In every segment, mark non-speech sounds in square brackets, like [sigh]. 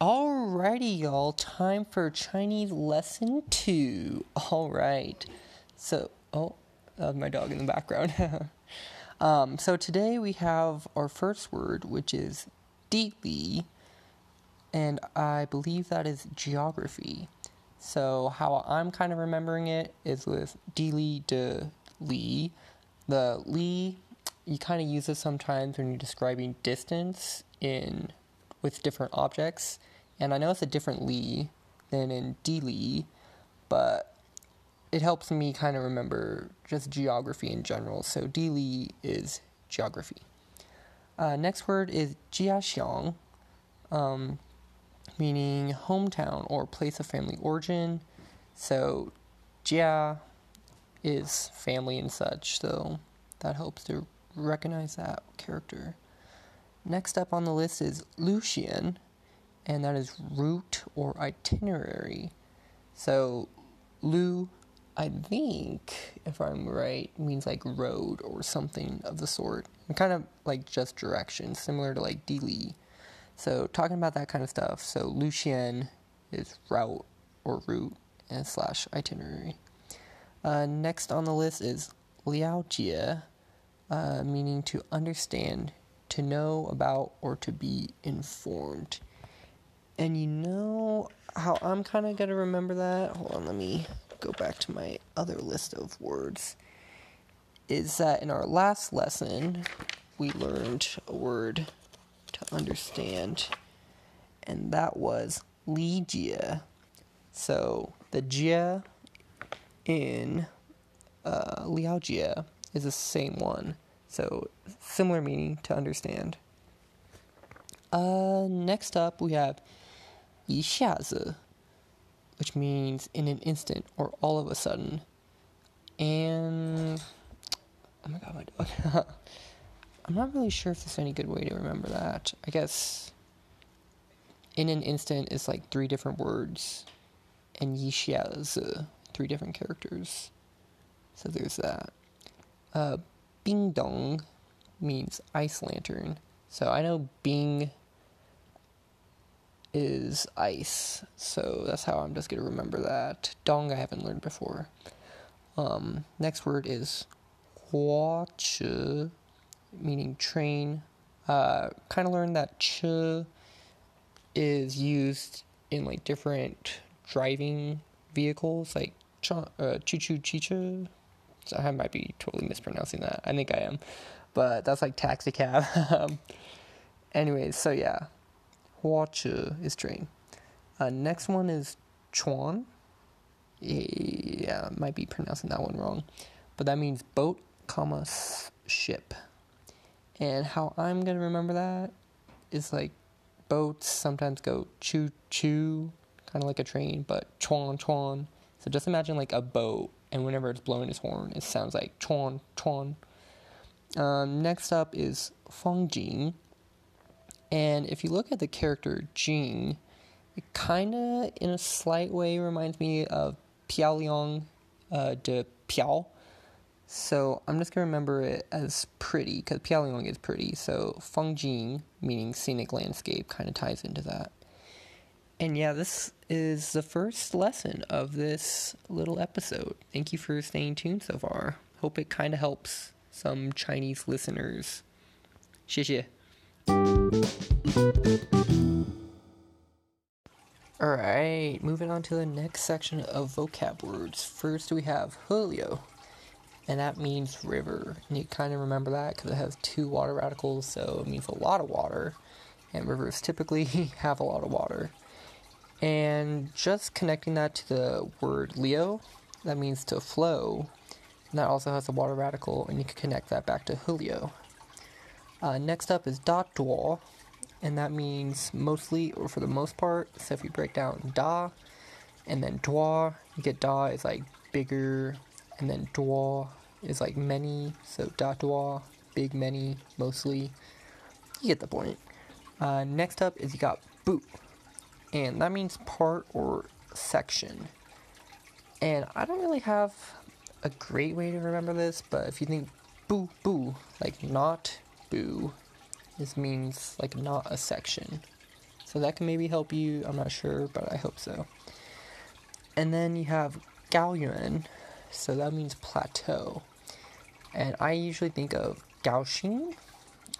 Alrighty, y'all. Time for Chinese lesson two. All right. So, oh, my dog in the background. [laughs] um, so today we have our first word, which is Dili, and I believe that is geography. So how I'm kind of remembering it is with Dili de Li. The Li, you kind of use it sometimes when you're describing distance in with different objects and I know it's a different Li than in D Li, but it helps me kind of remember just geography in general. So D Li is geography. Uh, next word is Jiaxiang, um, meaning hometown or place of family origin. So Jia is family and such, so that helps to recognize that character. Next up on the list is Luxian, and that is route or itinerary. So, Lu, I think, if I'm right, means like road or something of the sort. And kind of like just direction, similar to like Dili. So, talking about that kind of stuff. So, Luxian is route or route and slash itinerary. Uh, next on the list is Liao Jie, uh, meaning to understand, to know about, or to be informed. And you know how I'm kind of going to remember that? Hold on, let me go back to my other list of words. Is that in our last lesson, we learned a word to understand, and that was Legia. So the Jia in uh, is the same one. So similar meaning to understand. Uh, next up we have Yixiazi, which means in an instant or all of a sudden. And oh my god, my dog. [laughs] [laughs] I'm not really sure if there's any good way to remember that. I guess in an instant is like three different words, and Yixiazi, three different characters. So there's that. Uh, Bing Dong means ice lantern. So I know Bing is ice. So that's how I'm just going to remember that. Dong I haven't learned before. Um, next word is huachi, meaning train. Uh, kind of learned that ch is used in like different driving vehicles, like uh, choo choo chicha. So I might be totally mispronouncing that. I think I am, but that's like taxi cab. [laughs] Anyways, so yeah, Huachi is train. Uh, next one is Chuan. Yeah, might be pronouncing that one wrong, but that means boat, comma ship. And how I'm gonna remember that is like boats sometimes go choo choo, kind of like a train, but chuan chuan. So just imagine like a boat, and whenever it's blowing its horn, it sounds like chuan chuan. Um, next up is Fengjing, and if you look at the character Jing, it kind of, in a slight way, reminds me of Piao Liang uh, de Piao. So I'm just to remember it as pretty, because Piao Liang is pretty. So Feng Jing, meaning scenic landscape, kind of ties into that. And yeah, this is the first lesson of this little episode. Thank you for staying tuned so far. Hope it kind of helps some Chinese listeners. 谢谢。Alright, moving on to the next section of vocab words. First, we have Julio, and that means river. And you kind of remember that because it has two water radicals, so it means a lot of water. And rivers typically [laughs] have a lot of water. And just connecting that to the word Leo, that means to flow. And that also has a water radical, and you can connect that back to Julio. Uh, next up is da duo, and that means mostly or for the most part. So if you break down da and then dua, you get da is like bigger, and then dua is like many. So da dua, big, many, mostly. You get the point. Uh, next up is you got bu, and that means part or section. And I don't really have a great way to remember this, but if you think boo boo, like not boo, this means like not a section. So that can maybe help you. I'm not sure, but I hope so. And then you have Gaoyuan, so that means plateau. And I usually think of Gaoxing.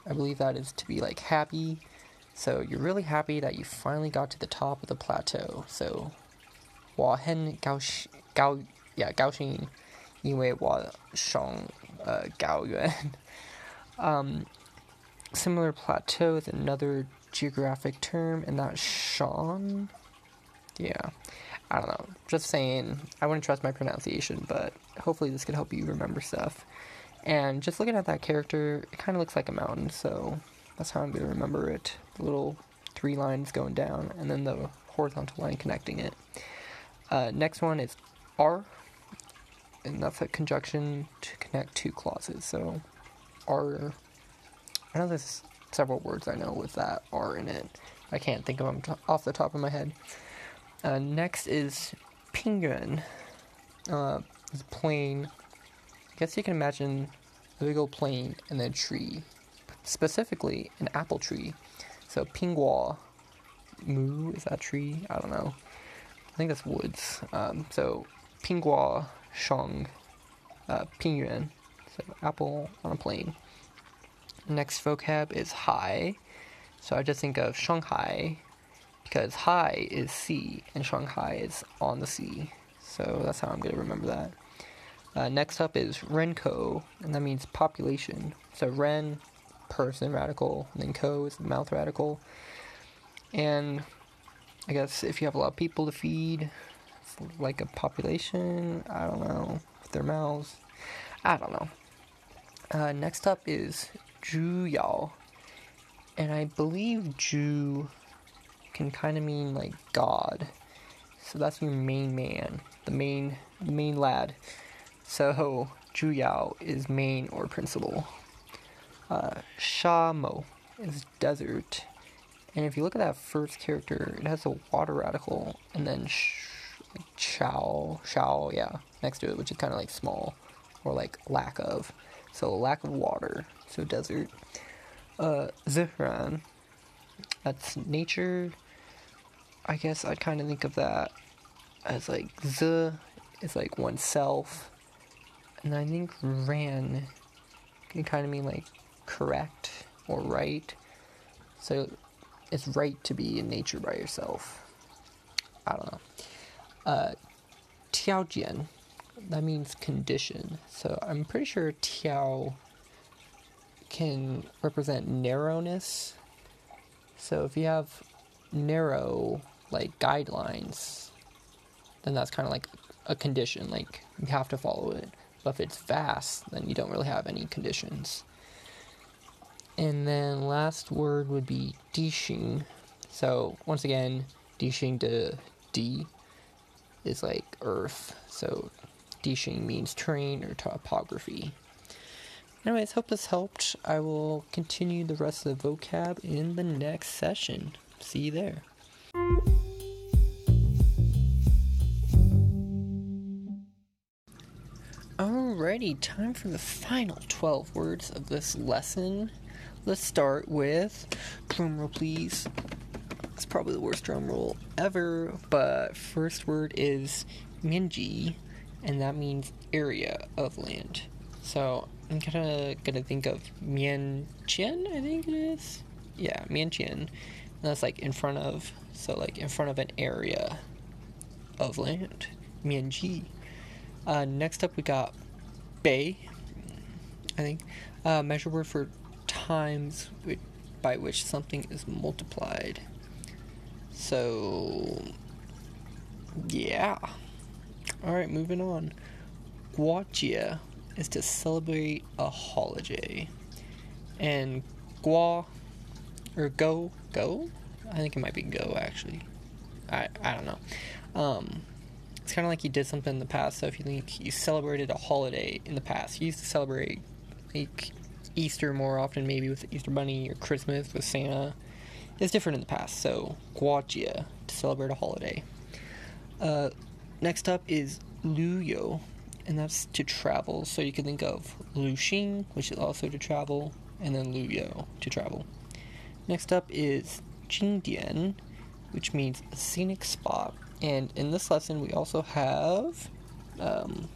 I believe that is to be like happy. So you're really happy that you finally got to the top of the plateau. So 我很高兴高 yeah 高兴，因为我上呃高原。um, [laughs] similar plateau is another geographic term, and that's Sean. Yeah, I don't know. Just saying, I wouldn't trust my pronunciation, but hopefully this could help you remember stuff. And just looking at that character, it kind of looks like a mountain, so that's how I'm going to remember it. The little three lines going down, and then the horizontal line connecting it. Uh, next one is R, and that's a conjunction to connect two clauses. So, R. I know there's several words I know with that R in it. I can't think of them off the top of my head. Uh, next is Pingyuan. Uh, it's a plane. I guess you can imagine a big old plane and then a tree. Specifically, an apple tree. So, Pinghua. Mu, is that tree? I don't know. I think that's woods. Um, so, Pinghua Shang uh, Pingyuan. So, apple on a plane. Next vocab is high. So I just think of Shanghai because high is sea and Shanghai is on the sea. So that's how I'm going to remember that. Uh, next up is Renkou, and that means population. So Ren, person radical, and then Ko is the mouth radical. And I guess if you have a lot of people to feed, like a population, I don't know, with their mouths. I don't know. Uh, next up is Zhu Yao. And I believe Zhu can kind of mean like God. So that's your main man, the main the main lad. So Zhu Yao is main or principal. Uh, Shamo is desert. And if you look at that first character, it has a water radical and then sh- like Chao, Shao, yeah, next to it, which is kind of like small or like lack of. So lack of water, so desert. Uh, Ziran, that's nature. I guess I'd kind of think of that as like the is like oneself, and I think Ran can kind of mean like correct or right. So it's right to be in nature by yourself. I don't know. Uh, Tiaojian, that means condition. So I'm pretty sure Tiao can represent narrowness. So if you have narrow like guidelines, then that's kind of like a condition. Like you have to follow it. But if it's vast, then you don't really have any conditions. And then last word would be Dixing. So once again, Dixing to D is like earth. So Dixing means terrain or topography. Anyways, hope this helped. I will continue the rest of the vocab in the next session. See you there. Alrighty, time for the final 12 words of this lesson. Let's start with drumroll, please. It's probably the worst drum roll ever, but first word is Mianji, and that means area of land. So I'm kind of gonna think of Mianqian, I think it is. Yeah, Mianqian. And that's like in front of, so like in front of an area of land. Mianji. Uh, next up, we got Bei, I think. Uh, measure word for times which, by which something is multiplied. So, yeah. Alright, moving on. Guajia is to celebrate a holiday. And Gua, or Go, Go? I think it might be Go actually. I, I don't know. Um, it's kind of like you did something in the past. So if you think you celebrated a holiday in the past, you used to celebrate like Easter more often, maybe with the Easter Bunny or Christmas with Santa. It's different in the past. So Guajia to celebrate a holiday. Uh, next up is Luyo, and that's to travel. So you can think of Lu Xing, which is also to travel, and then Lu Yo to travel. Next up is Jingdian, which means a scenic spot. And in this lesson, we also have um,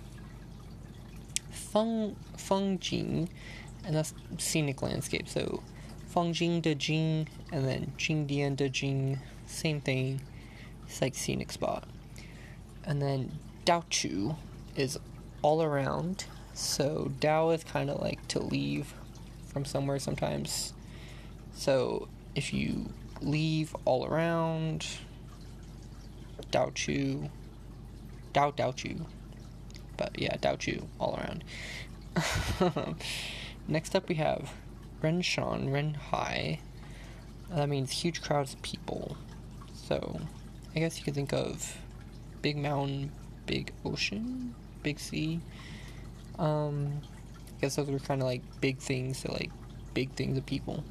Feng Fengjing, and that's scenic landscape. So Fengjing de Jing, and then Jing Dian de Jing, same thing. It's like scenic spot. And then Daochu is all around. So Dao is kind of like to leave from somewhere sometimes. So if you leave all around, Dao Chu, Dao Dao Chu, but yeah, Dao Chu all around. [laughs] Next up we have Ren Shan, Ren Hai. That means huge crowds of people. So I guess you could think of big mountain, big ocean, big sea. Um, I guess those are kind of like big things, so like big things of people.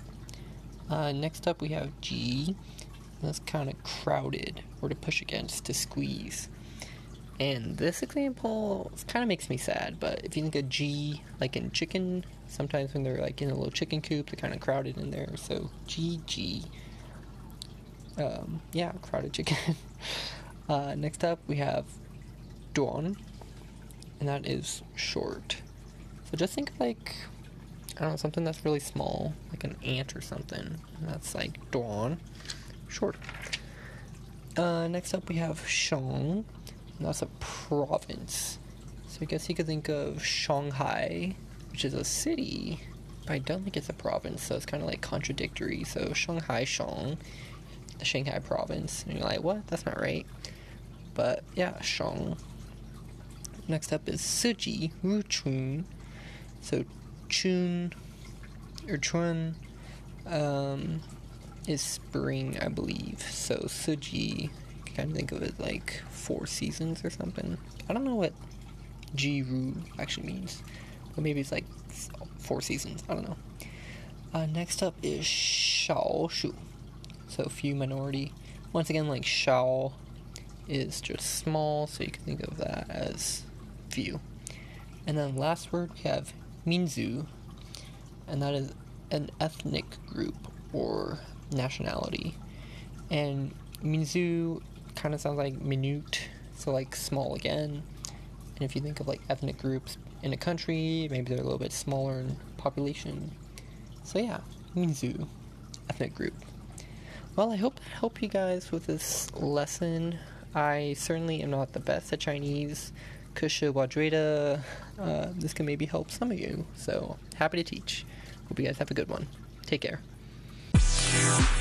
Uh, next up, we have G. That's kind of crowded, or to push against, to squeeze. And this example kind of makes me sad, but if you think of G, like in chicken, sometimes when they're like in a little chicken coop, they're kind of crowded in there. So GG. Um, yeah, crowded chicken. [laughs] uh, next up, we have Duan, and that is short. So just think of like I don't know, something that's really small, like an ant or something. That's like Duan. Short. Uh, next up we have Shang. That's a province. So I guess you could think of Shanghai, which is a city, but I don't think it's a province, so it's kind of like contradictory. So Shanghai Shang, the Shanghai province. And you're like, what? That's not right. But yeah, Shang. Next up is Suji Wuchun. So Chun or Chun um, is spring, I believe. So Suji, kind of think of it like four seasons or something. I don't know what Jiru actually means, but maybe it's like four seasons. I don't know. Uh, next up is Shao Shu. So few minority. Once again, like Shao is just small, so you can think of that as few. And then last word we have Minzu, and that is an ethnic group or nationality. And Minzu kind of sounds like minute, so like small again. And if you think of like ethnic groups in a country, maybe they're a little bit smaller in population. So yeah, Minzu, ethnic group. Well, I hope I helped you guys with this lesson. I certainly am not the best at Chinese. Kusha Wadreda. Uh, this can maybe help some of you. So happy to teach. Hope you guys have a good one. Take care. You.